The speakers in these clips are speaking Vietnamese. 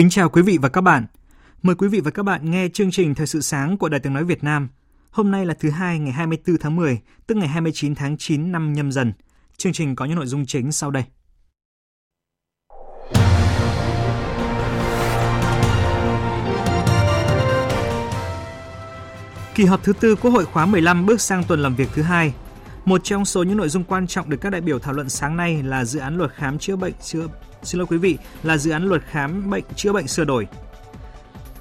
Kính chào quý vị và các bạn. Mời quý vị và các bạn nghe chương trình Thời sự sáng của Đài Tiếng Nói Việt Nam. Hôm nay là thứ hai ngày 24 tháng 10, tức ngày 29 tháng 9 năm nhâm dần. Chương trình có những nội dung chính sau đây. Kỳ họp thứ tư Quốc hội khóa 15 bước sang tuần làm việc thứ hai. Một trong số những nội dung quan trọng được các đại biểu thảo luận sáng nay là dự án luật khám chữa bệnh chữa xin lỗi quý vị, là dự án luật khám bệnh chữa bệnh sửa đổi.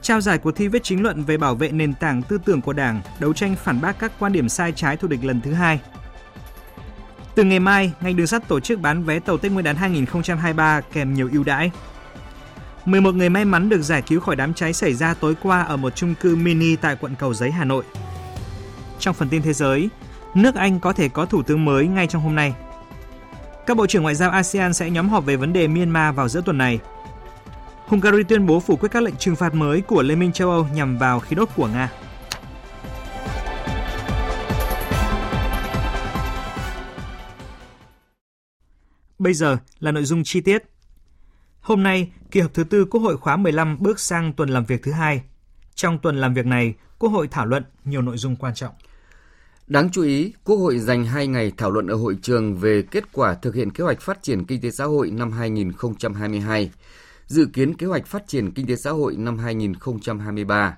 Trao giải cuộc thi viết chính luận về bảo vệ nền tảng tư tưởng của Đảng, đấu tranh phản bác các quan điểm sai trái thù địch lần thứ hai. Từ ngày mai, ngành đường sắt tổ chức bán vé tàu Tết Nguyên đán 2023 kèm nhiều ưu đãi. 11 người may mắn được giải cứu khỏi đám cháy xảy ra tối qua ở một chung cư mini tại quận Cầu Giấy, Hà Nội. Trong phần tin thế giới, nước Anh có thể có thủ tướng mới ngay trong hôm nay. Các bộ trưởng ngoại giao ASEAN sẽ nhóm họp về vấn đề Myanmar vào giữa tuần này. Hungary tuyên bố phủ quyết các lệnh trừng phạt mới của Liên minh châu Âu nhằm vào khí đốt của Nga. Bây giờ là nội dung chi tiết. Hôm nay, kỳ họp thứ tư Quốc hội khóa 15 bước sang tuần làm việc thứ hai. Trong tuần làm việc này, Quốc hội thảo luận nhiều nội dung quan trọng. Đáng chú ý, Quốc hội dành 2 ngày thảo luận ở hội trường về kết quả thực hiện kế hoạch phát triển kinh tế xã hội năm 2022, dự kiến kế hoạch phát triển kinh tế xã hội năm 2023,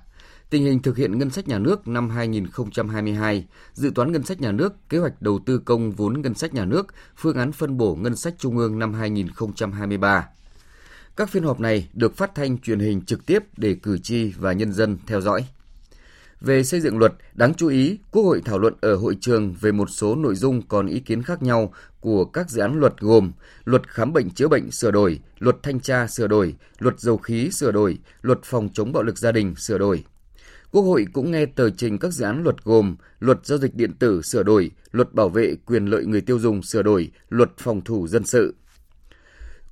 tình hình thực hiện ngân sách nhà nước năm 2022, dự toán ngân sách nhà nước, kế hoạch đầu tư công vốn ngân sách nhà nước, phương án phân bổ ngân sách trung ương năm 2023. Các phiên họp này được phát thanh truyền hình trực tiếp để cử tri và nhân dân theo dõi. Về xây dựng luật, đáng chú ý, Quốc hội thảo luận ở hội trường về một số nội dung còn ý kiến khác nhau của các dự án luật gồm Luật khám bệnh chữa bệnh sửa đổi, Luật thanh tra sửa đổi, Luật dầu khí sửa đổi, Luật phòng chống bạo lực gia đình sửa đổi. Quốc hội cũng nghe tờ trình các dự án luật gồm Luật giao dịch điện tử sửa đổi, Luật bảo vệ quyền lợi người tiêu dùng sửa đổi, Luật phòng thủ dân sự.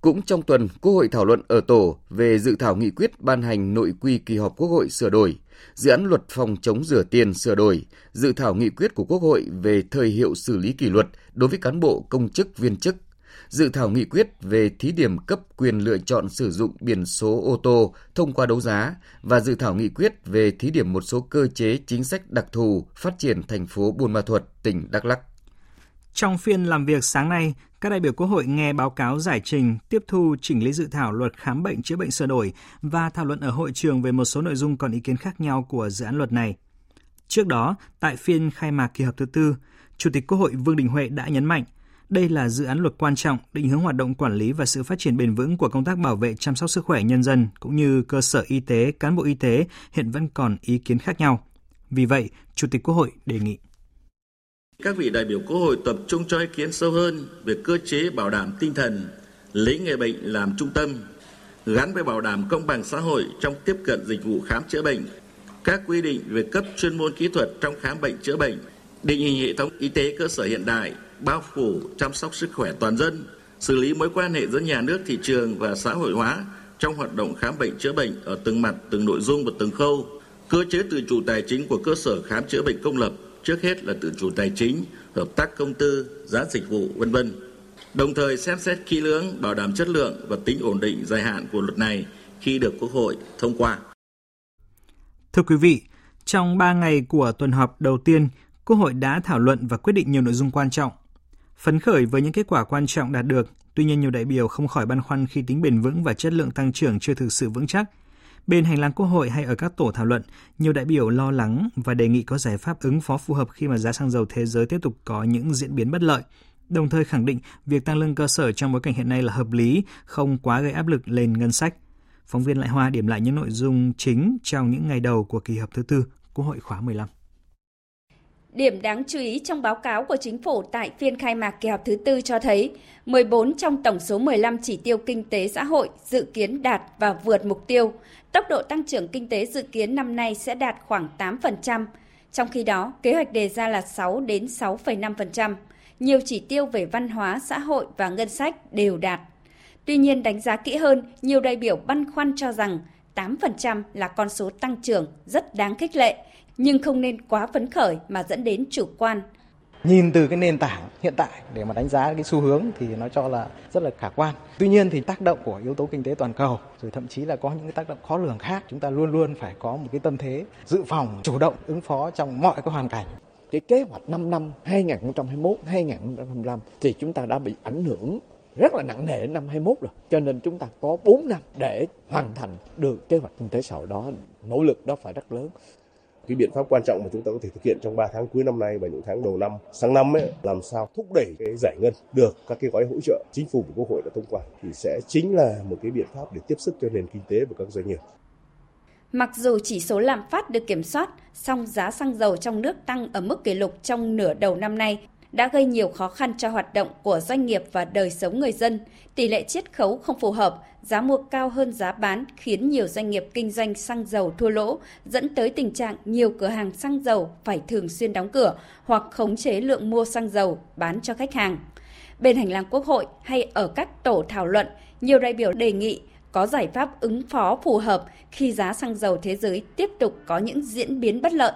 Cũng trong tuần, Quốc hội thảo luận ở tổ về dự thảo nghị quyết ban hành nội quy kỳ họp Quốc hội sửa đổi, dự án luật phòng chống rửa tiền sửa đổi, dự thảo nghị quyết của Quốc hội về thời hiệu xử lý kỷ luật đối với cán bộ công chức viên chức, dự thảo nghị quyết về thí điểm cấp quyền lựa chọn sử dụng biển số ô tô thông qua đấu giá và dự thảo nghị quyết về thí điểm một số cơ chế chính sách đặc thù phát triển thành phố Buôn Ma Thuột, tỉnh Đắk Lắk. Trong phiên làm việc sáng nay, các đại biểu Quốc hội nghe báo cáo giải trình, tiếp thu chỉnh lý dự thảo luật khám bệnh chữa bệnh sửa đổi và thảo luận ở hội trường về một số nội dung còn ý kiến khác nhau của dự án luật này. Trước đó, tại phiên khai mạc kỳ họp thứ tư, Chủ tịch Quốc hội Vương Đình Huệ đã nhấn mạnh đây là dự án luật quan trọng định hướng hoạt động quản lý và sự phát triển bền vững của công tác bảo vệ chăm sóc sức khỏe nhân dân cũng như cơ sở y tế, cán bộ y tế hiện vẫn còn ý kiến khác nhau. Vì vậy, Chủ tịch Quốc hội đề nghị các vị đại biểu Quốc hội tập trung cho ý kiến sâu hơn về cơ chế bảo đảm tinh thần lấy người bệnh làm trung tâm, gắn với bảo đảm công bằng xã hội trong tiếp cận dịch vụ khám chữa bệnh, các quy định về cấp chuyên môn kỹ thuật trong khám bệnh chữa bệnh, định hình hệ thống y tế cơ sở hiện đại, bao phủ chăm sóc sức khỏe toàn dân, xử lý mối quan hệ giữa nhà nước, thị trường và xã hội hóa trong hoạt động khám bệnh chữa bệnh ở từng mặt, từng nội dung và từng khâu, cơ chế tự chủ tài chính của cơ sở khám chữa bệnh công lập trước hết là tự chủ tài chính, hợp tác công tư, giá dịch vụ, vân vân. Đồng thời xem xét kỹ lưỡng bảo đảm chất lượng và tính ổn định dài hạn của luật này khi được Quốc hội thông qua. Thưa quý vị, trong 3 ngày của tuần họp đầu tiên, Quốc hội đã thảo luận và quyết định nhiều nội dung quan trọng. Phấn khởi với những kết quả quan trọng đạt được, tuy nhiên nhiều đại biểu không khỏi băn khoăn khi tính bền vững và chất lượng tăng trưởng chưa thực sự vững chắc – Bên hành lang Quốc hội hay ở các tổ thảo luận, nhiều đại biểu lo lắng và đề nghị có giải pháp ứng phó phù hợp khi mà giá xăng dầu thế giới tiếp tục có những diễn biến bất lợi. đồng thời khẳng định việc tăng lương cơ sở trong bối cảnh hiện nay là hợp lý, không quá gây áp lực lên ngân sách. Phóng viên Lại Hoa điểm lại những nội dung chính trong những ngày đầu của kỳ họp thứ tư Quốc hội khóa 15. Điểm đáng chú ý trong báo cáo của chính phủ tại phiên khai mạc kỳ họp thứ tư cho thấy 14 trong tổng số 15 chỉ tiêu kinh tế xã hội dự kiến đạt và vượt mục tiêu. Tốc độ tăng trưởng kinh tế dự kiến năm nay sẽ đạt khoảng 8%, trong khi đó kế hoạch đề ra là 6 đến 6,5%. Nhiều chỉ tiêu về văn hóa, xã hội và ngân sách đều đạt. Tuy nhiên đánh giá kỹ hơn, nhiều đại biểu băn khoăn cho rằng 8% là con số tăng trưởng rất đáng khích lệ – nhưng không nên quá phấn khởi mà dẫn đến chủ quan. Nhìn từ cái nền tảng hiện tại để mà đánh giá cái xu hướng thì nó cho là rất là khả quan. Tuy nhiên thì tác động của yếu tố kinh tế toàn cầu rồi thậm chí là có những cái tác động khó lường khác, chúng ta luôn luôn phải có một cái tâm thế dự phòng, chủ động ứng phó trong mọi cái hoàn cảnh. Cái kế hoạch 5 năm 2021-2025 thì chúng ta đã bị ảnh hưởng rất là nặng nề đến năm 21 rồi. Cho nên chúng ta có 4 năm để hoàn thành được kế hoạch kinh tế xã hội đó. Nỗ lực đó phải rất lớn cái biện pháp quan trọng mà chúng ta có thể thực hiện trong 3 tháng cuối năm nay và những tháng đầu năm sang năm ấy làm sao thúc đẩy cái giải ngân được các cái gói hỗ trợ chính phủ và quốc hội đã thông qua thì sẽ chính là một cái biện pháp để tiếp sức cho nền kinh tế và các doanh nghiệp. Mặc dù chỉ số lạm phát được kiểm soát, song giá xăng dầu trong nước tăng ở mức kỷ lục trong nửa đầu năm nay đã gây nhiều khó khăn cho hoạt động của doanh nghiệp và đời sống người dân. Tỷ lệ chiết khấu không phù hợp, giá mua cao hơn giá bán khiến nhiều doanh nghiệp kinh doanh xăng dầu thua lỗ, dẫn tới tình trạng nhiều cửa hàng xăng dầu phải thường xuyên đóng cửa hoặc khống chế lượng mua xăng dầu bán cho khách hàng. Bên hành lang Quốc hội hay ở các tổ thảo luận, nhiều đại biểu đề nghị có giải pháp ứng phó phù hợp khi giá xăng dầu thế giới tiếp tục có những diễn biến bất lợi.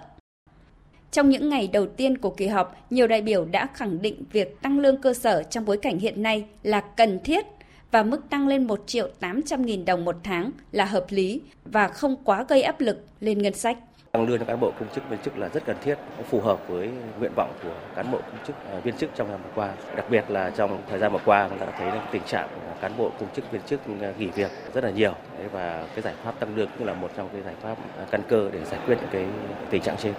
Trong những ngày đầu tiên của kỳ họp, nhiều đại biểu đã khẳng định việc tăng lương cơ sở trong bối cảnh hiện nay là cần thiết và mức tăng lên 1 triệu 800 nghìn đồng một tháng là hợp lý và không quá gây áp lực lên ngân sách. Tăng lương cho cán bộ công chức viên chức là rất cần thiết, phù hợp với nguyện vọng của cán bộ công chức à, viên chức trong năm vừa qua. Đặc biệt là trong thời gian vừa qua chúng ta đã thấy tình trạng cán bộ công chức viên chức à, nghỉ việc rất là nhiều và cái giải pháp tăng lương cũng là một trong cái giải pháp à, căn cơ để giải quyết cái tình trạng trên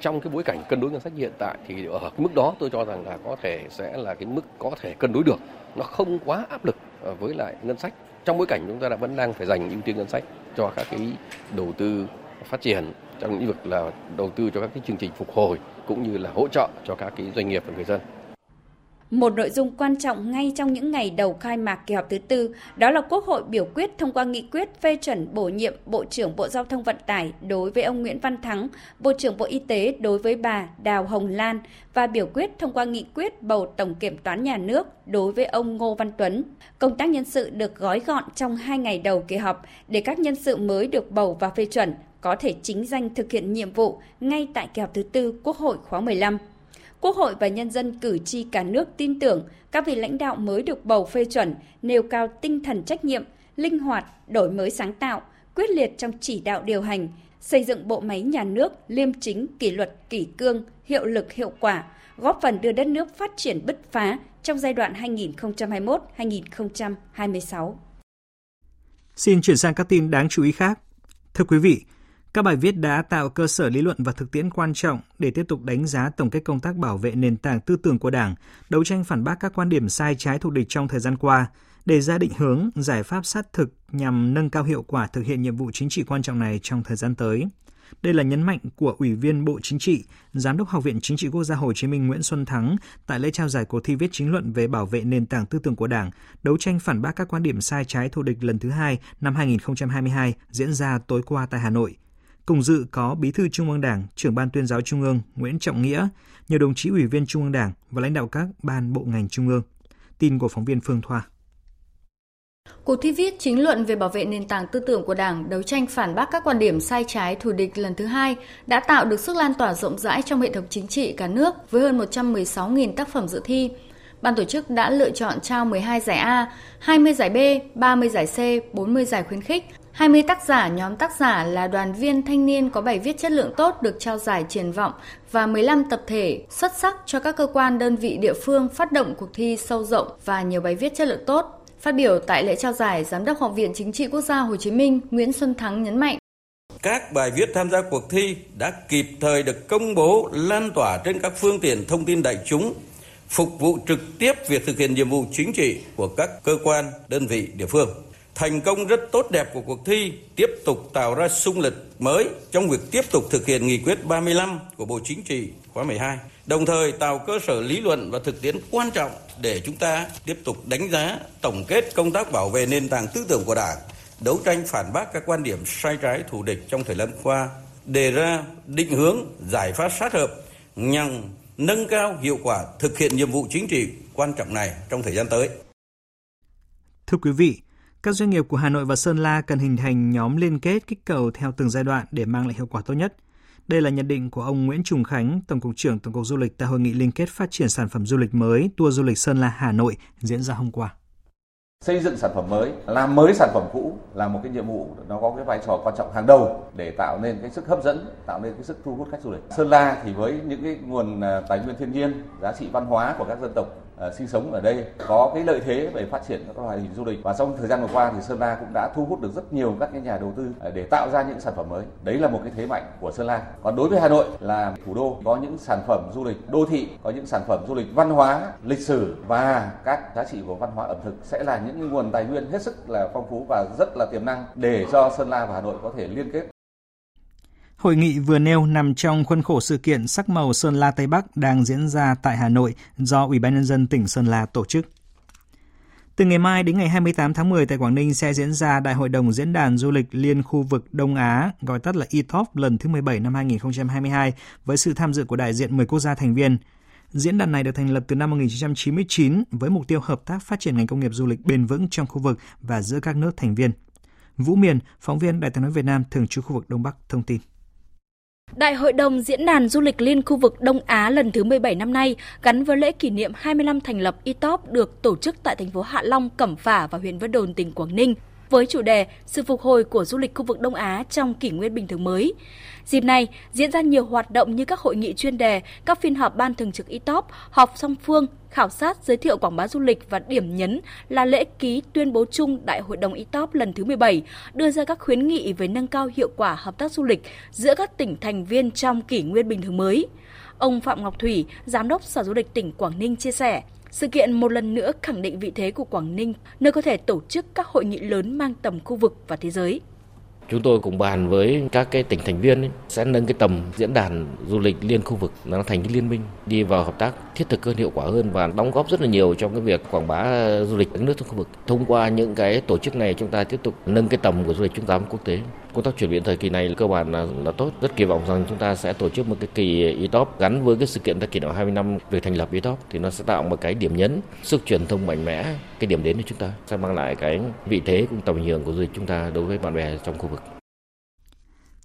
trong cái bối cảnh cân đối ngân sách hiện tại thì ở cái mức đó tôi cho rằng là có thể sẽ là cái mức có thể cân đối được nó không quá áp lực ờ, với lại ngân sách trong bối cảnh chúng ta đã vẫn đang phải dành ưu tiên ngân sách cho các cái đầu tư phát triển trong lĩnh vực là đầu tư cho các cái chương trình phục hồi cũng như là hỗ trợ cho các cái doanh nghiệp và người dân. Một nội dung quan trọng ngay trong những ngày đầu khai mạc kỳ họp thứ tư đó là Quốc hội biểu quyết thông qua nghị quyết phê chuẩn bổ nhiệm Bộ trưởng Bộ Giao thông Vận tải đối với ông Nguyễn Văn Thắng, Bộ trưởng Bộ Y tế đối với bà Đào Hồng Lan và biểu quyết thông qua nghị quyết bầu Tổng Kiểm toán Nhà nước đối với ông Ngô Văn Tuấn. Công tác nhân sự được gói gọn trong hai ngày đầu kỳ họp để các nhân sự mới được bầu và phê chuẩn có thể chính danh thực hiện nhiệm vụ ngay tại kỳ họp thứ tư Quốc hội khóa 15. Quốc hội và nhân dân cử tri cả nước tin tưởng các vị lãnh đạo mới được bầu phê chuẩn nêu cao tinh thần trách nhiệm, linh hoạt, đổi mới sáng tạo, quyết liệt trong chỉ đạo điều hành, xây dựng bộ máy nhà nước liêm chính, kỷ luật, kỷ cương, hiệu lực hiệu quả, góp phần đưa đất nước phát triển bứt phá trong giai đoạn 2021-2026. Xin chuyển sang các tin đáng chú ý khác. Thưa quý vị, các bài viết đã tạo cơ sở lý luận và thực tiễn quan trọng để tiếp tục đánh giá tổng kết công tác bảo vệ nền tảng tư tưởng của Đảng, đấu tranh phản bác các quan điểm sai trái thù địch trong thời gian qua, để ra định hướng, giải pháp sát thực nhằm nâng cao hiệu quả thực hiện nhiệm vụ chính trị quan trọng này trong thời gian tới. Đây là nhấn mạnh của Ủy viên Bộ Chính trị, Giám đốc Học viện Chính trị Quốc gia Hồ Chí Minh Nguyễn Xuân Thắng tại lễ trao giải cuộc thi viết chính luận về bảo vệ nền tảng tư tưởng của Đảng, đấu tranh phản bác các quan điểm sai trái thù địch lần thứ hai năm 2022 diễn ra tối qua tại Hà Nội. Cùng dự có Bí thư Trung ương Đảng, trưởng ban tuyên giáo Trung ương Nguyễn Trọng Nghĩa, nhiều đồng chí ủy viên Trung ương Đảng và lãnh đạo các ban bộ ngành Trung ương. Tin của phóng viên Phương Thoa. Cuộc thi viết chính luận về bảo vệ nền tảng tư tưởng của Đảng, đấu tranh phản bác các quan điểm sai trái thù địch lần thứ hai đã tạo được sức lan tỏa rộng rãi trong hệ thống chính trị cả nước với hơn 116.000 tác phẩm dự thi. Ban tổ chức đã lựa chọn trao 12 giải A, 20 giải B, 30 giải C, 40 giải khuyến khích 20 tác giả nhóm tác giả là đoàn viên thanh niên có bài viết chất lượng tốt được trao giải triển vọng và 15 tập thể xuất sắc cho các cơ quan đơn vị địa phương phát động cuộc thi sâu rộng và nhiều bài viết chất lượng tốt. Phát biểu tại lễ trao giải, Giám đốc Học viện Chính trị Quốc gia Hồ Chí Minh Nguyễn Xuân Thắng nhấn mạnh các bài viết tham gia cuộc thi đã kịp thời được công bố lan tỏa trên các phương tiện thông tin đại chúng phục vụ trực tiếp việc thực hiện nhiệm vụ chính trị của các cơ quan, đơn vị địa phương. Thành công rất tốt đẹp của cuộc thi tiếp tục tạo ra sung lực mới trong việc tiếp tục thực hiện nghị quyết 35 của Bộ Chính trị khóa 12, đồng thời tạo cơ sở lý luận và thực tiễn quan trọng để chúng ta tiếp tục đánh giá, tổng kết công tác bảo vệ nền tảng tư tưởng của Đảng, đấu tranh phản bác các quan điểm sai trái thù địch trong thời gian qua, đề ra định hướng, giải pháp sát hợp nhằm nâng cao hiệu quả thực hiện nhiệm vụ chính trị quan trọng này trong thời gian tới. Thưa quý vị, các doanh nghiệp của Hà Nội và Sơn La cần hình thành nhóm liên kết kích cầu theo từng giai đoạn để mang lại hiệu quả tốt nhất. Đây là nhận định của ông Nguyễn Trùng Khánh, Tổng cục trưởng Tổng cục Du lịch tại hội nghị liên kết phát triển sản phẩm du lịch mới tour du lịch Sơn La Hà Nội diễn ra hôm qua. Xây dựng sản phẩm mới, làm mới sản phẩm cũ là một cái nhiệm vụ nó có cái vai trò quan trọng hàng đầu để tạo nên cái sức hấp dẫn, tạo nên cái sức thu hút khách du lịch. Sơn La thì với những cái nguồn à, tài nguyên thiên nhiên, giá trị văn hóa của các dân tộc uh, sinh sống ở đây có cái lợi thế về phát triển các loại hình du lịch. Và trong thời gian vừa qua thì Sơn La cũng đã thu hút được rất nhiều các cái nhà đầu tư ờ, để tạo ra những sản phẩm mới. Đấy là một cái thế mạnh của Sơn La. Còn đối với Hà Nội là thủ đô có những sản phẩm du lịch đô thị có những sản phẩm du lịch văn hóa lịch sử và các giá trị của văn hóa ẩm thực sẽ là những nguồn tài nguyên hết sức là phong phú và rất là tiềm năng để cho Sơn La và Hà Nội có thể liên kết. Hội nghị vừa nêu nằm trong khuôn khổ sự kiện Sắc màu Sơn La Tây Bắc đang diễn ra tại Hà Nội do Ủy ban nhân dân tỉnh Sơn La tổ chức. Từ ngày mai đến ngày 28 tháng 10 tại Quảng Ninh sẽ diễn ra Đại hội đồng Diễn đàn Du lịch Liên khu vực Đông Á, gọi tắt là ETOP lần thứ 17 năm 2022, với sự tham dự của đại diện 10 quốc gia thành viên. Diễn đàn này được thành lập từ năm 1999 với mục tiêu hợp tác phát triển ngành công nghiệp du lịch bền vững trong khu vực và giữa các nước thành viên. Vũ Miền, phóng viên Đài tiếng nói Việt Nam thường trú khu vực Đông Bắc thông tin. Đại hội đồng Diễn đàn Du lịch Liên khu vực Đông Á lần thứ 17 năm nay gắn với lễ kỷ niệm 20 năm thành lập ITOP được tổ chức tại thành phố Hạ Long, Cẩm Phả và huyện Vân Đồn, tỉnh Quảng Ninh với chủ đề Sự phục hồi của du lịch khu vực Đông Á trong kỷ nguyên bình thường mới. Dịp này diễn ra nhiều hoạt động như các hội nghị chuyên đề, các phiên họp ban thường trực ITOP, họp song phương, khảo sát giới thiệu quảng bá du lịch và điểm nhấn là lễ ký tuyên bố chung Đại hội đồng ITOP lần thứ 17, đưa ra các khuyến nghị về nâng cao hiệu quả hợp tác du lịch giữa các tỉnh thành viên trong kỷ nguyên bình thường mới. Ông Phạm Ngọc Thủy, Giám đốc Sở Du lịch tỉnh Quảng Ninh chia sẻ, sự kiện một lần nữa khẳng định vị thế của Quảng Ninh, nơi có thể tổ chức các hội nghị lớn mang tầm khu vực và thế giới. Chúng tôi cùng bàn với các cái tỉnh thành viên ấy, sẽ nâng cái tầm diễn đàn du lịch liên khu vực nó thành cái liên minh đi vào hợp tác thiết thực hơn hiệu quả hơn và đóng góp rất là nhiều trong cái việc quảng bá du lịch các nước trong khu vực. Thông qua những cái tổ chức này chúng ta tiếp tục nâng cái tầm của du lịch chúng ta quốc tế. Công tác chuyển biến thời kỳ này cơ bản là, là tốt. Rất kỳ vọng rằng chúng ta sẽ tổ chức một cái kỳ ETOP gắn với cái sự kiện kỷ niệm 20 năm về thành lập ETOP thì nó sẽ tạo một cái điểm nhấn, sức truyền thông mạnh mẽ cái điểm đến của chúng ta sẽ mang lại cái vị thế cũng tầm ảnh hưởng của du lịch chúng ta đối với bạn bè trong khu vực.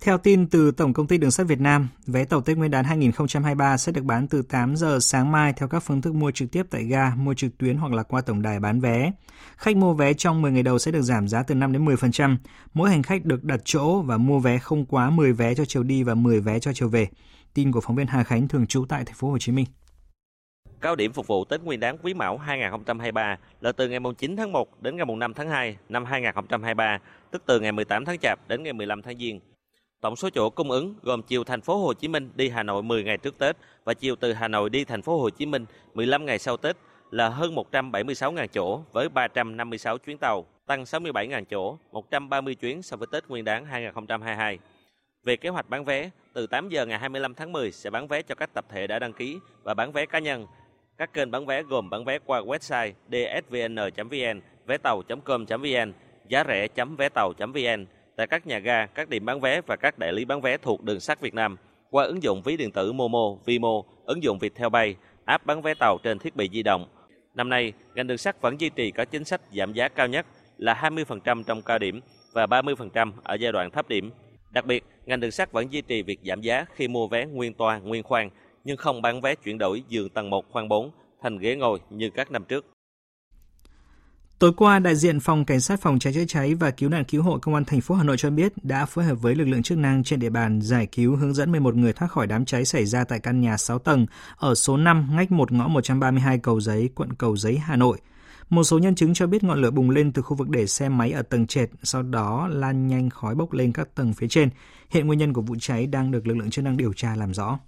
Theo tin từ Tổng công ty Đường sắt Việt Nam, vé tàu Tết Nguyên đán 2023 sẽ được bán từ 8 giờ sáng mai theo các phương thức mua trực tiếp tại ga, mua trực tuyến hoặc là qua tổng đài bán vé. Khách mua vé trong 10 ngày đầu sẽ được giảm giá từ 5 đến 10%. Mỗi hành khách được đặt chỗ và mua vé không quá 10 vé cho chiều đi và 10 vé cho chiều về. Tin của phóng viên Hà Khánh thường trú tại thành phố Hồ Chí Minh. Cao điểm phục vụ Tết Nguyên đán Quý Mão 2023 là từ ngày 9 tháng 1 đến ngày 5 tháng 2 năm 2023, tức từ ngày 18 tháng Chạp đến ngày 15 tháng Giêng. Tổng số chỗ cung ứng gồm chiều thành phố Hồ Chí Minh đi Hà Nội 10 ngày trước Tết và chiều từ Hà Nội đi thành phố Hồ Chí Minh 15 ngày sau Tết là hơn 176.000 chỗ với 356 chuyến tàu, tăng 67.000 chỗ, 130 chuyến so với Tết Nguyên đán 2022. Về kế hoạch bán vé, từ 8 giờ ngày 25 tháng 10 sẽ bán vé cho các tập thể đã đăng ký và bán vé cá nhân. Các kênh bán vé gồm bán vé qua website dsvn.vn, vé tàu.com.vn, giá rẻ.vé tàu.vn, tại các nhà ga, các điểm bán vé và các đại lý bán vé thuộc đường sắt Việt Nam qua ứng dụng ví điện tử Momo, Vimo, ứng dụng Viettel Pay, app bán vé tàu trên thiết bị di động. Năm nay, ngành đường sắt vẫn duy trì các chính sách giảm giá cao nhất là 20% trong cao điểm và 30% ở giai đoạn thấp điểm. Đặc biệt, ngành đường sắt vẫn duy trì việc giảm giá khi mua vé nguyên toa, nguyên khoang, nhưng không bán vé chuyển đổi giường tầng 1 khoang 4 thành ghế ngồi như các năm trước. Tối qua, đại diện Phòng Cảnh sát Phòng cháy chữa cháy và Cứu nạn Cứu hộ Công an thành phố Hà Nội cho biết đã phối hợp với lực lượng chức năng trên địa bàn giải cứu hướng dẫn 11 người thoát khỏi đám cháy xảy ra tại căn nhà 6 tầng ở số 5 ngách 1 ngõ 132 Cầu Giấy, quận Cầu Giấy, Hà Nội. Một số nhân chứng cho biết ngọn lửa bùng lên từ khu vực để xe máy ở tầng trệt, sau đó lan nhanh khói bốc lên các tầng phía trên. Hiện nguyên nhân của vụ cháy đang được lực lượng chức năng điều tra làm rõ.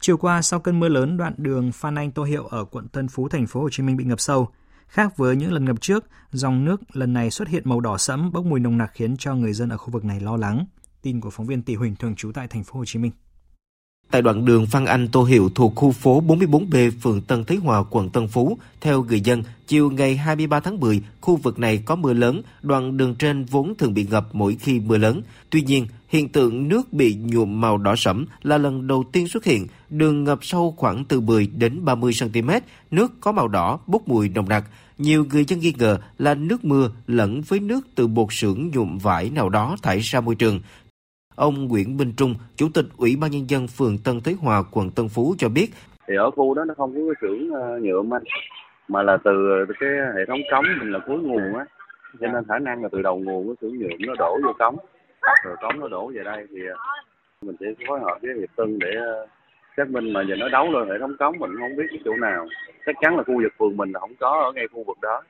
Chiều qua sau cơn mưa lớn, đoạn đường Phan Anh Tô Hiệu ở quận Tân Phú, thành phố Hồ Chí Minh bị ngập sâu. Khác với những lần ngập trước, dòng nước lần này xuất hiện màu đỏ sẫm, bốc mùi nồng nặc khiến cho người dân ở khu vực này lo lắng. Tin của phóng viên Tỷ Huỳnh thường trú tại thành phố Hồ Chí Minh. Tại đoạn đường Phan Anh Tô Hiệu thuộc khu phố 44B, phường Tân Thới Hòa, quận Tân Phú, theo người dân, chiều ngày 23 tháng 10, khu vực này có mưa lớn, đoạn đường trên vốn thường bị ngập mỗi khi mưa lớn. Tuy nhiên, hiện tượng nước bị nhuộm màu đỏ sẫm là lần đầu tiên xuất hiện. Đường ngập sâu khoảng từ 10 đến 30 cm, nước có màu đỏ, bốc mùi nồng nặc. Nhiều người dân nghi ngờ là nước mưa lẫn với nước từ bột xưởng nhuộm vải nào đó thải ra môi trường. Ông Nguyễn Minh Trung, Chủ tịch Ủy ban Nhân dân phường Tân thế Hòa, quận Tân Phú cho biết. Thì ở khu đó nó không có cái xưởng ờ, nhựa mà, mà là từ cái hệ thống cống mình là cuối nguồn á. Cho nên khả năng là từ đầu nguồn cái xưởng nhựa nó đổ vô cống, rồi cống nó đổ về đây thì ờ, mình sẽ phối hợp với Hiệp Tân để ờ, xác minh mà giờ nó đấu lên hệ thống cống mình không biết cái chỗ nào. Chắc chắn là khu vực phường mình là không có ở ngay khu vực đó.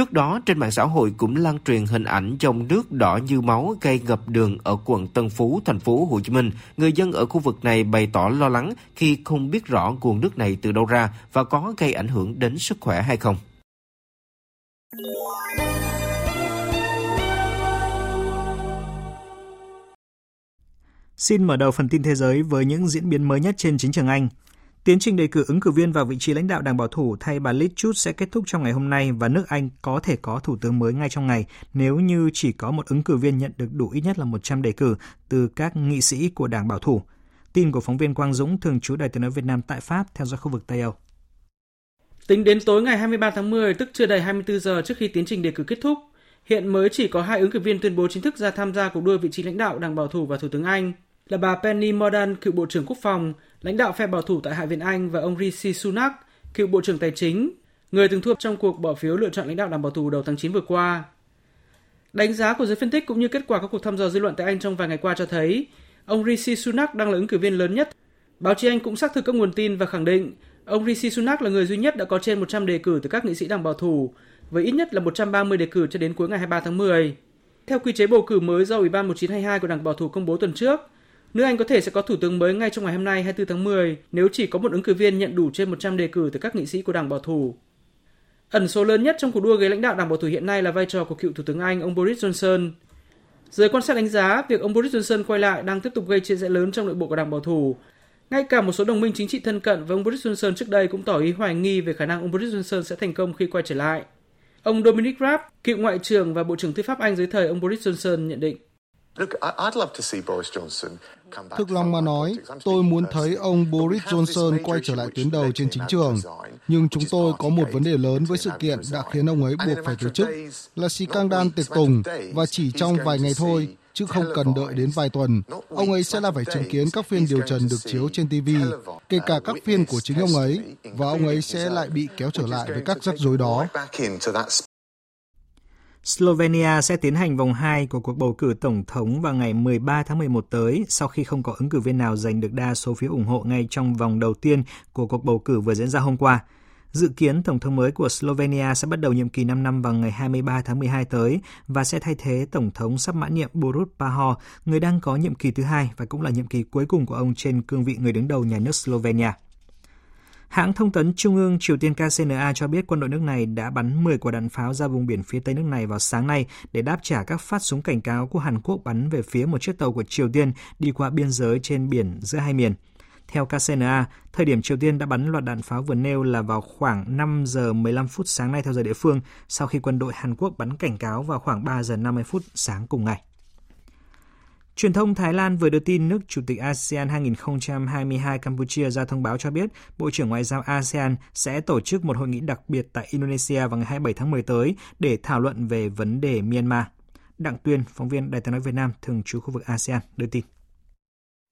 Trước đó, trên mạng xã hội cũng lan truyền hình ảnh dòng nước đỏ như máu gây ngập đường ở quận Tân Phú, thành phố Hồ Chí Minh. Người dân ở khu vực này bày tỏ lo lắng khi không biết rõ nguồn nước này từ đâu ra và có gây ảnh hưởng đến sức khỏe hay không. Xin mở đầu phần tin thế giới với những diễn biến mới nhất trên chính trường Anh. Tiến trình đề cử ứng cử viên vào vị trí lãnh đạo Đảng Bảo thủ thay bà Liz Truss sẽ kết thúc trong ngày hôm nay và nước Anh có thể có thủ tướng mới ngay trong ngày nếu như chỉ có một ứng cử viên nhận được đủ ít nhất là 100 đề cử từ các nghị sĩ của Đảng Bảo thủ. Tin của phóng viên Quang Dũng, thường trú Đài tiếng nói Việt Nam tại Pháp theo dõi khu vực Tây Âu. Tính đến tối ngày 23 tháng 10, tức chưa đầy 24 giờ trước khi tiến trình đề cử kết thúc, hiện mới chỉ có hai ứng cử viên tuyên bố chính thức ra tham gia cuộc đua vị trí lãnh đạo Đảng Bảo thủ và Thủ tướng Anh là bà Penny Mordaunt, cựu Bộ trưởng Quốc phòng, lãnh đạo phe bảo thủ tại Hạ viện Anh và ông Rishi Sunak, cựu Bộ trưởng Tài chính, người từng thua trong cuộc bỏ phiếu lựa chọn lãnh đạo đảng bảo thủ đầu tháng 9 vừa qua. Đánh giá của giới phân tích cũng như kết quả các cuộc thăm dò dư luận tại Anh trong vài ngày qua cho thấy ông Rishi Sunak đang là ứng cử viên lớn nhất. Báo chí Anh cũng xác thực các nguồn tin và khẳng định ông Rishi Sunak là người duy nhất đã có trên 100 đề cử từ các nghị sĩ đảng bảo thủ, với ít nhất là 130 đề cử cho đến cuối ngày 23 tháng 10. Theo quy chế bầu cử mới do Ủy ban 1922 của Đảng Bảo thủ công bố tuần trước, Nước Anh có thể sẽ có thủ tướng mới ngay trong ngày hôm nay 24 tháng 10 nếu chỉ có một ứng cử viên nhận đủ trên 100 đề cử từ các nghị sĩ của Đảng Bảo thủ. Ẩn số lớn nhất trong cuộc đua ghế lãnh đạo Đảng Bảo thủ hiện nay là vai trò của cựu Thủ tướng Anh ông Boris Johnson. Giới quan sát đánh giá việc ông Boris Johnson quay lại đang tiếp tục gây chia rẽ lớn trong nội bộ của Đảng Bảo thủ. Ngay cả một số đồng minh chính trị thân cận với ông Boris Johnson trước đây cũng tỏ ý hoài nghi về khả năng ông Boris Johnson sẽ thành công khi quay trở lại. Ông Dominic Raab, cựu ngoại trưởng và bộ trưởng tư pháp Anh dưới thời ông Boris Johnson nhận định. Thực lòng mà nói, tôi muốn thấy ông Boris Johnson quay trở lại tuyến đầu trên chính trường. Nhưng chúng tôi có một vấn đề lớn với sự kiện đã khiến ông ấy buộc phải từ chức là scandal tiệc tùng và chỉ trong vài ngày thôi, chứ không cần đợi đến vài tuần. Ông ấy sẽ là phải chứng kiến các phiên điều trần được chiếu trên TV, kể cả các phiên của chính ông ấy, và ông ấy sẽ lại bị kéo trở lại với các rắc rối đó. Slovenia sẽ tiến hành vòng 2 của cuộc bầu cử tổng thống vào ngày 13 tháng 11 tới sau khi không có ứng cử viên nào giành được đa số phiếu ủng hộ ngay trong vòng đầu tiên của cuộc bầu cử vừa diễn ra hôm qua. Dự kiến Tổng thống mới của Slovenia sẽ bắt đầu nhiệm kỳ 5 năm vào ngày 23 tháng 12 tới và sẽ thay thế Tổng thống sắp mãn nhiệm Borut Pahor, người đang có nhiệm kỳ thứ hai và cũng là nhiệm kỳ cuối cùng của ông trên cương vị người đứng đầu nhà nước Slovenia. Hãng thông tấn Trung ương Triều Tiên KCNA cho biết quân đội nước này đã bắn 10 quả đạn pháo ra vùng biển phía tây nước này vào sáng nay để đáp trả các phát súng cảnh cáo của Hàn Quốc bắn về phía một chiếc tàu của Triều Tiên đi qua biên giới trên biển giữa hai miền. Theo KCNA, thời điểm Triều Tiên đã bắn loạt đạn pháo vừa nêu là vào khoảng 5 giờ 15 phút sáng nay theo giờ địa phương, sau khi quân đội Hàn Quốc bắn cảnh cáo vào khoảng 3 giờ 50 phút sáng cùng ngày. Truyền thông Thái Lan vừa đưa tin nước Chủ tịch ASEAN 2022 Campuchia ra thông báo cho biết Bộ trưởng Ngoại giao ASEAN sẽ tổ chức một hội nghị đặc biệt tại Indonesia vào ngày 27 tháng 10 tới để thảo luận về vấn đề Myanmar. Đặng Tuyên, phóng viên Đài tiếng nói Việt Nam, thường trú khu vực ASEAN, đưa tin.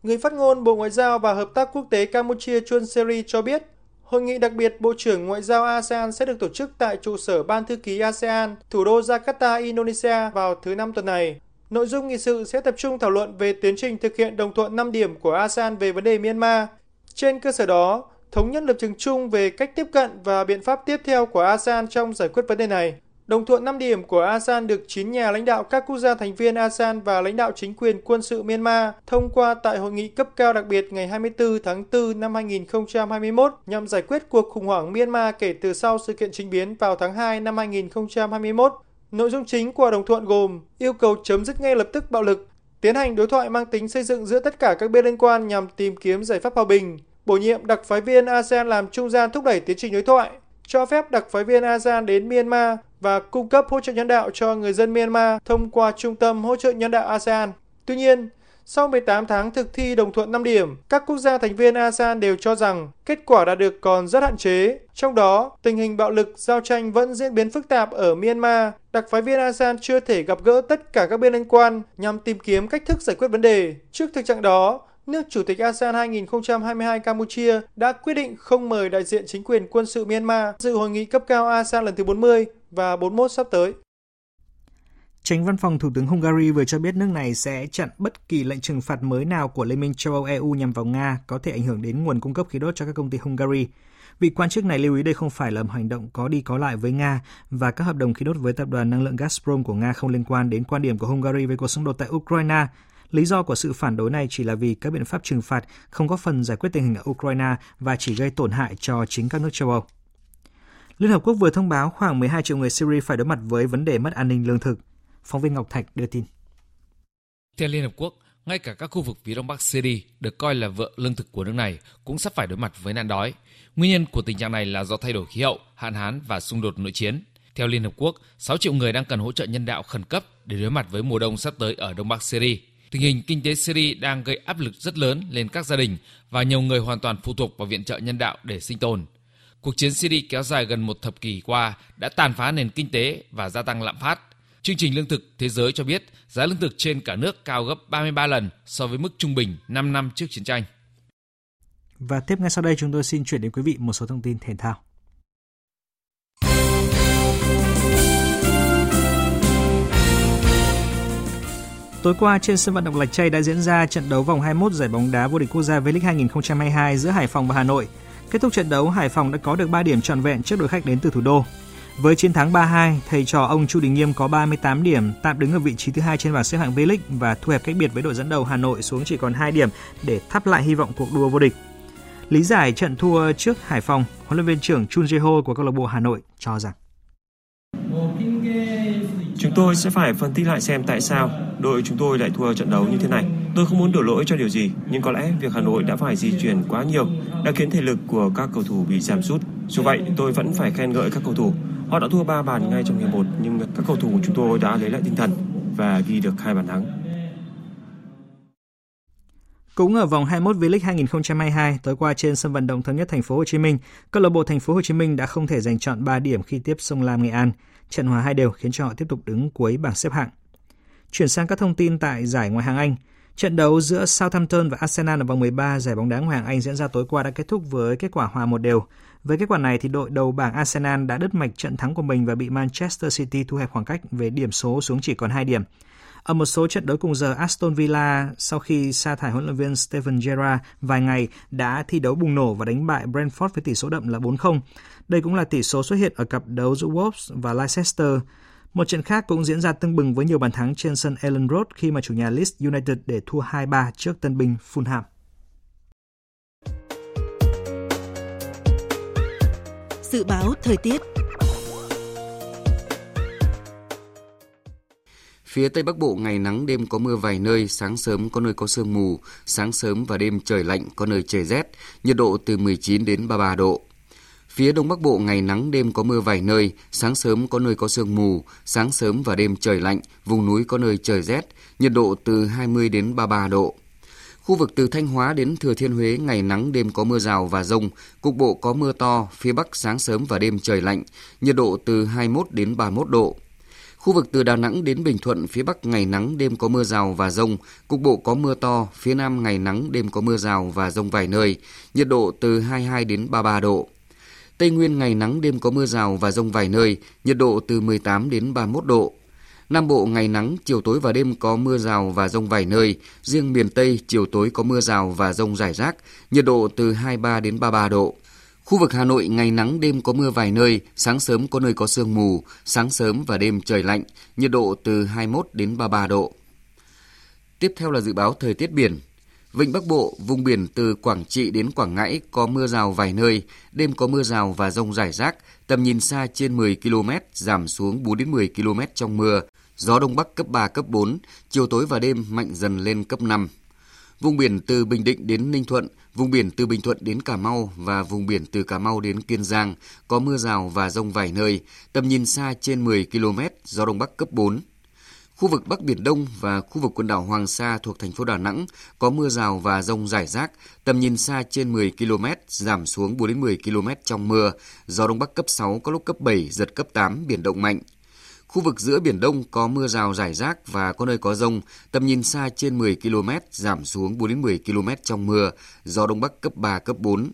Người phát ngôn Bộ Ngoại giao và Hợp tác Quốc tế Campuchia Chuan Seri cho biết, Hội nghị đặc biệt Bộ trưởng Ngoại giao ASEAN sẽ được tổ chức tại trụ sở Ban Thư ký ASEAN, thủ đô Jakarta, Indonesia vào thứ Năm tuần này. Nội dung nghị sự sẽ tập trung thảo luận về tiến trình thực hiện đồng thuận 5 điểm của ASEAN về vấn đề Myanmar. Trên cơ sở đó, thống nhất lập trường chung về cách tiếp cận và biện pháp tiếp theo của ASEAN trong giải quyết vấn đề này. Đồng thuận 5 điểm của ASEAN được 9 nhà lãnh đạo các quốc gia thành viên ASEAN và lãnh đạo chính quyền quân sự Myanmar thông qua tại hội nghị cấp cao đặc biệt ngày 24 tháng 4 năm 2021 nhằm giải quyết cuộc khủng hoảng Myanmar kể từ sau sự kiện chính biến vào tháng 2 năm 2021. Nội dung chính của đồng thuận gồm yêu cầu chấm dứt ngay lập tức bạo lực, tiến hành đối thoại mang tính xây dựng giữa tất cả các bên liên quan nhằm tìm kiếm giải pháp hòa bình, bổ nhiệm đặc phái viên ASEAN làm trung gian thúc đẩy tiến trình đối thoại, cho phép đặc phái viên ASEAN đến Myanmar và cung cấp hỗ trợ nhân đạo cho người dân Myanmar thông qua Trung tâm Hỗ trợ Nhân đạo ASEAN. Tuy nhiên, sau 18 tháng thực thi đồng thuận 5 điểm, các quốc gia thành viên ASEAN đều cho rằng kết quả đạt được còn rất hạn chế. Trong đó, tình hình bạo lực, giao tranh vẫn diễn biến phức tạp ở Myanmar. Đặc phái viên ASEAN chưa thể gặp gỡ tất cả các bên liên quan nhằm tìm kiếm cách thức giải quyết vấn đề. Trước thực trạng đó, nước Chủ tịch ASEAN 2022 Campuchia đã quyết định không mời đại diện chính quyền quân sự Myanmar dự hội nghị cấp cao ASEAN lần thứ 40 và 41 sắp tới. Tránh văn phòng Thủ tướng Hungary vừa cho biết nước này sẽ chặn bất kỳ lệnh trừng phạt mới nào của Liên minh châu Âu EU nhằm vào Nga có thể ảnh hưởng đến nguồn cung cấp khí đốt cho các công ty Hungary. Vị quan chức này lưu ý đây không phải là một hành động có đi có lại với Nga và các hợp đồng khí đốt với tập đoàn năng lượng Gazprom của Nga không liên quan đến quan điểm của Hungary về cuộc xung đột tại Ukraine. Lý do của sự phản đối này chỉ là vì các biện pháp trừng phạt không có phần giải quyết tình hình ở Ukraine và chỉ gây tổn hại cho chính các nước châu Âu. Liên Hợp Quốc vừa thông báo khoảng 12 triệu người Syria phải đối mặt với vấn đề mất an ninh lương thực. Phóng viên Ngọc Thạch đưa tin. Theo Liên Hợp Quốc, ngay cả các khu vực phía đông bắc Syria được coi là vợ lương thực của nước này cũng sắp phải đối mặt với nạn đói. Nguyên nhân của tình trạng này là do thay đổi khí hậu, hạn hán và xung đột nội chiến. Theo Liên Hợp Quốc, 6 triệu người đang cần hỗ trợ nhân đạo khẩn cấp để đối mặt với mùa đông sắp tới ở đông bắc Syria. Tình hình kinh tế Syria đang gây áp lực rất lớn lên các gia đình và nhiều người hoàn toàn phụ thuộc vào viện trợ nhân đạo để sinh tồn. Cuộc chiến Syria kéo dài gần một thập kỷ qua đã tàn phá nền kinh tế và gia tăng lạm phát. Chương trình lương thực thế giới cho biết giá lương thực trên cả nước cao gấp 33 lần so với mức trung bình 5 năm trước chiến tranh. Và tiếp ngay sau đây chúng tôi xin chuyển đến quý vị một số thông tin thể thao. Tối qua trên sân vận động Lạch Tray đã diễn ra trận đấu vòng 21 giải bóng đá vô địch quốc gia V-League 2022 giữa Hải Phòng và Hà Nội. Kết thúc trận đấu, Hải Phòng đã có được 3 điểm trọn vẹn trước đội khách đến từ thủ đô. Với chiến thắng 3-2, thầy trò ông Chu Đình Nghiêm có 38 điểm, tạm đứng ở vị trí thứ hai trên bảng xếp hạng V-League và thu hẹp cách biệt với đội dẫn đầu Hà Nội xuống chỉ còn 2 điểm để thắp lại hy vọng cuộc đua vô địch. Lý giải trận thua trước Hải Phòng, huấn luyện viên trưởng Chun Jae-ho của câu lạc bộ Hà Nội cho rằng Chúng tôi sẽ phải phân tích lại xem tại sao đội chúng tôi lại thua trận đấu như thế này. Tôi không muốn đổ lỗi cho điều gì, nhưng có lẽ việc Hà Nội đã phải di chuyển quá nhiều đã khiến thể lực của các cầu thủ bị giảm sút. Dù vậy, tôi vẫn phải khen ngợi các cầu thủ. Họ đã thua 3 bàn ngay trong hiệp 1 nhưng các cầu thủ của chúng tôi đã lấy lại tinh thần và ghi được hai bàn thắng. Cũng ở vòng 21 V-League 2022, tối qua trên sân vận động thống nhất thành phố Hồ Chí Minh, câu lạc bộ thành phố Hồ Chí Minh đã không thể giành chọn 3 điểm khi tiếp Sông Lam Nghệ An. Trận hòa hai đều khiến cho họ tiếp tục đứng cuối bảng xếp hạng. Chuyển sang các thông tin tại giải ngoại hạng Anh. Trận đấu giữa Southampton và Arsenal ở vòng 13 giải bóng đá ngoại hạng Anh diễn ra tối qua đã kết thúc với kết quả hòa một đều. Với kết quả này thì đội đầu bảng Arsenal đã đứt mạch trận thắng của mình và bị Manchester City thu hẹp khoảng cách về điểm số xuống chỉ còn 2 điểm. Ở một số trận đấu cùng giờ, Aston Villa sau khi sa thải huấn luyện viên Steven Gerrard vài ngày đã thi đấu bùng nổ và đánh bại Brentford với tỷ số đậm là 4-0. Đây cũng là tỷ số xuất hiện ở cặp đấu giữa Wolves và Leicester. Một trận khác cũng diễn ra tưng bừng với nhiều bàn thắng trên sân Ellen Road khi mà chủ nhà Leeds United để thua 2-3 trước tân binh Fulham. Dự báo thời tiết Phía Tây Bắc Bộ ngày nắng đêm có mưa vài nơi, sáng sớm có nơi có sương mù, sáng sớm và đêm trời lạnh có nơi trời rét, nhiệt độ từ 19 đến 33 độ. Phía Đông Bắc Bộ ngày nắng đêm có mưa vài nơi, sáng sớm có nơi có sương mù, sáng sớm và đêm trời lạnh, vùng núi có nơi trời rét, nhiệt độ từ 20 đến 33 độ. Khu vực từ Thanh Hóa đến Thừa Thiên Huế ngày nắng đêm có mưa rào và rông, cục bộ có mưa to, phía Bắc sáng sớm và đêm trời lạnh, nhiệt độ từ 21 đến 31 độ. Khu vực từ Đà Nẵng đến Bình Thuận, phía Bắc ngày nắng, đêm có mưa rào và rông, cục bộ có mưa to, phía Nam ngày nắng, đêm có mưa rào và rông vài nơi, nhiệt độ từ 22 đến 33 độ. Tây Nguyên ngày nắng, đêm có mưa rào và rông vài nơi, nhiệt độ từ 18 đến 31 độ. Nam Bộ ngày nắng, chiều tối và đêm có mưa rào và rông vài nơi, riêng miền Tây chiều tối có mưa rào và rông rải rác, nhiệt độ từ 23 đến 33 độ. Khu vực Hà Nội ngày nắng đêm có mưa vài nơi, sáng sớm có nơi có sương mù, sáng sớm và đêm trời lạnh, nhiệt độ từ 21 đến 33 độ. Tiếp theo là dự báo thời tiết biển. Vịnh Bắc Bộ, vùng biển từ Quảng Trị đến Quảng Ngãi có mưa rào vài nơi, đêm có mưa rào và rông rải rác, tầm nhìn xa trên 10 km, giảm xuống 4 đến 10 km trong mưa, gió đông bắc cấp 3 cấp 4, chiều tối và đêm mạnh dần lên cấp 5. Vùng biển từ Bình Định đến Ninh Thuận, vùng biển từ Bình Thuận đến Cà Mau và vùng biển từ Cà Mau đến Kiên Giang có mưa rào và rông vài nơi, tầm nhìn xa trên 10 km, gió đông bắc cấp 4. Khu vực Bắc Biển Đông và khu vực quần đảo Hoàng Sa thuộc thành phố Đà Nẵng có mưa rào và rông rải rác, tầm nhìn xa trên 10 km, giảm xuống 4 đến 10 km trong mưa, gió đông bắc cấp 6 có lúc cấp 7, giật cấp 8, biển động mạnh. Khu vực giữa Biển Đông có mưa rào rải rác và có nơi có rông, tầm nhìn xa trên 10 km, giảm xuống 4 đến 10 km trong mưa, gió Đông Bắc cấp 3, cấp 4.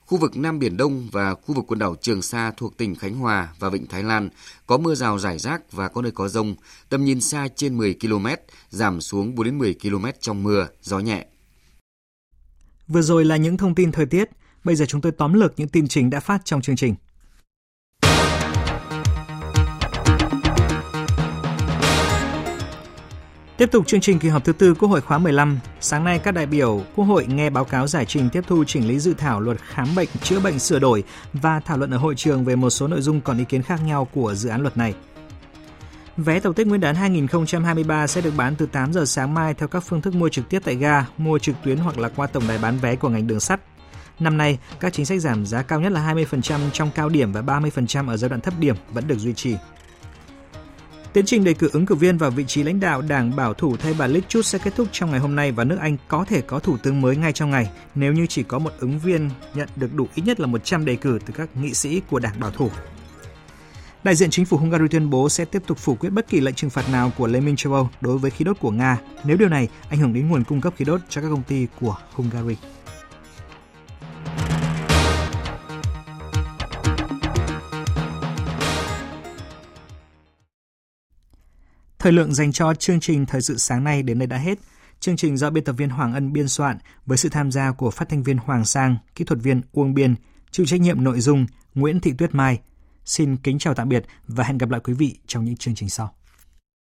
Khu vực Nam Biển Đông và khu vực quần đảo Trường Sa thuộc tỉnh Khánh Hòa và Vịnh Thái Lan có mưa rào rải rác và có nơi có rông, tầm nhìn xa trên 10 km, giảm xuống 4 đến 10 km trong mưa, gió nhẹ. Vừa rồi là những thông tin thời tiết, bây giờ chúng tôi tóm lược những tin chính đã phát trong chương trình. Tiếp tục chương trình kỳ họp thứ tư Quốc hội khóa 15, sáng nay các đại biểu Quốc hội nghe báo cáo giải trình tiếp thu chỉnh lý dự thảo luật khám bệnh chữa bệnh sửa đổi và thảo luận ở hội trường về một số nội dung còn ý kiến khác nhau của dự án luật này. Vé tàu Tết Nguyên đán 2023 sẽ được bán từ 8 giờ sáng mai theo các phương thức mua trực tiếp tại ga, mua trực tuyến hoặc là qua tổng đài bán vé của ngành đường sắt. Năm nay, các chính sách giảm giá cao nhất là 20% trong cao điểm và 30% ở giai đoạn thấp điểm vẫn được duy trì. Tiến trình đề cử ứng cử viên vào vị trí lãnh đạo Đảng Bảo thủ thay bà Liz Truss sẽ kết thúc trong ngày hôm nay và nước Anh có thể có thủ tướng mới ngay trong ngày, nếu như chỉ có một ứng viên nhận được đủ ít nhất là 100 đề cử từ các nghị sĩ của Đảng Bảo thủ. Đại diện chính phủ Hungary tuyên bố sẽ tiếp tục phủ quyết bất kỳ lệnh trừng phạt nào của Liên minh châu Âu đối với khí đốt của Nga nếu điều này ảnh hưởng đến nguồn cung cấp khí đốt cho các công ty của Hungary. Thời lượng dành cho chương trình Thời sự sáng nay đến đây đã hết. Chương trình do biên tập viên Hoàng Ân biên soạn với sự tham gia của phát thanh viên Hoàng Sang, kỹ thuật viên Uông Biên, chịu trách nhiệm nội dung Nguyễn Thị Tuyết Mai. Xin kính chào tạm biệt và hẹn gặp lại quý vị trong những chương trình sau.